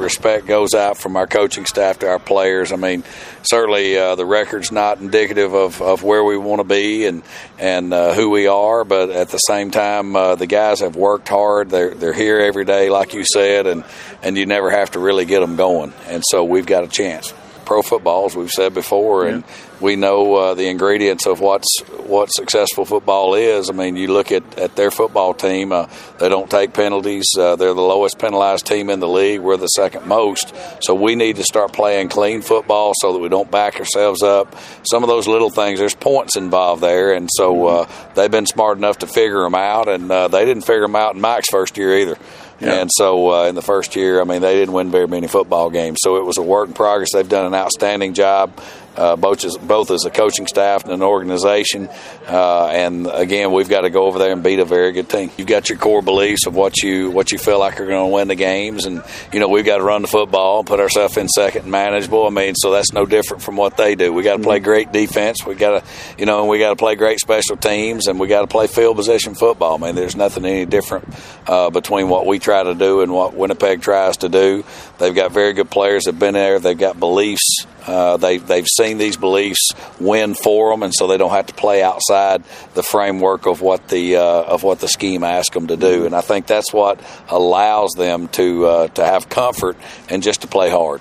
respect goes out from our coaching staff to our players. I mean, certainly uh, the record's not indicative of, of where we want to be and and uh, who we are, but at the same time, uh, the guys have worked hard. They're they're here every day, like you said, and and you never have to really get them going. And so we've got a chance pro football, as we've said before, and we know uh, the ingredients of what's what successful football is. I mean, you look at, at their football team; uh, they don't take penalties. Uh, they're the lowest penalized team in the league. We're the second most. So we need to start playing clean football so that we don't back ourselves up. Some of those little things, there's points involved there, and so uh, they've been smart enough to figure them out, and uh, they didn't figure them out in Mike's first year either. And so uh, in the first year, I mean, they didn't win very many football games. So it was a work in progress. They've done an outstanding job, uh, both, as, both as a coaching staff and an organization. Uh, and again, we've got to go over there and beat a very good team. You've got your core beliefs of what you what you feel like are going to win the games, and you know we've got to run the football and put ourselves in second and manageable. I mean, so that's no different from what they do. We got to play great defense. We got to, you know, we got to play great special teams, and we got to play field position football. I mean, there's nothing any different uh, between what we try to do and what Winnipeg tries to do. They've got very good players that have been there. They've got beliefs. Uh, they they've seen these beliefs win for them, and so they don't have to play outside the framework of what the uh, of what the scheme asks them to do. And I think that's what allows them to uh, to have comfort and just to play hard.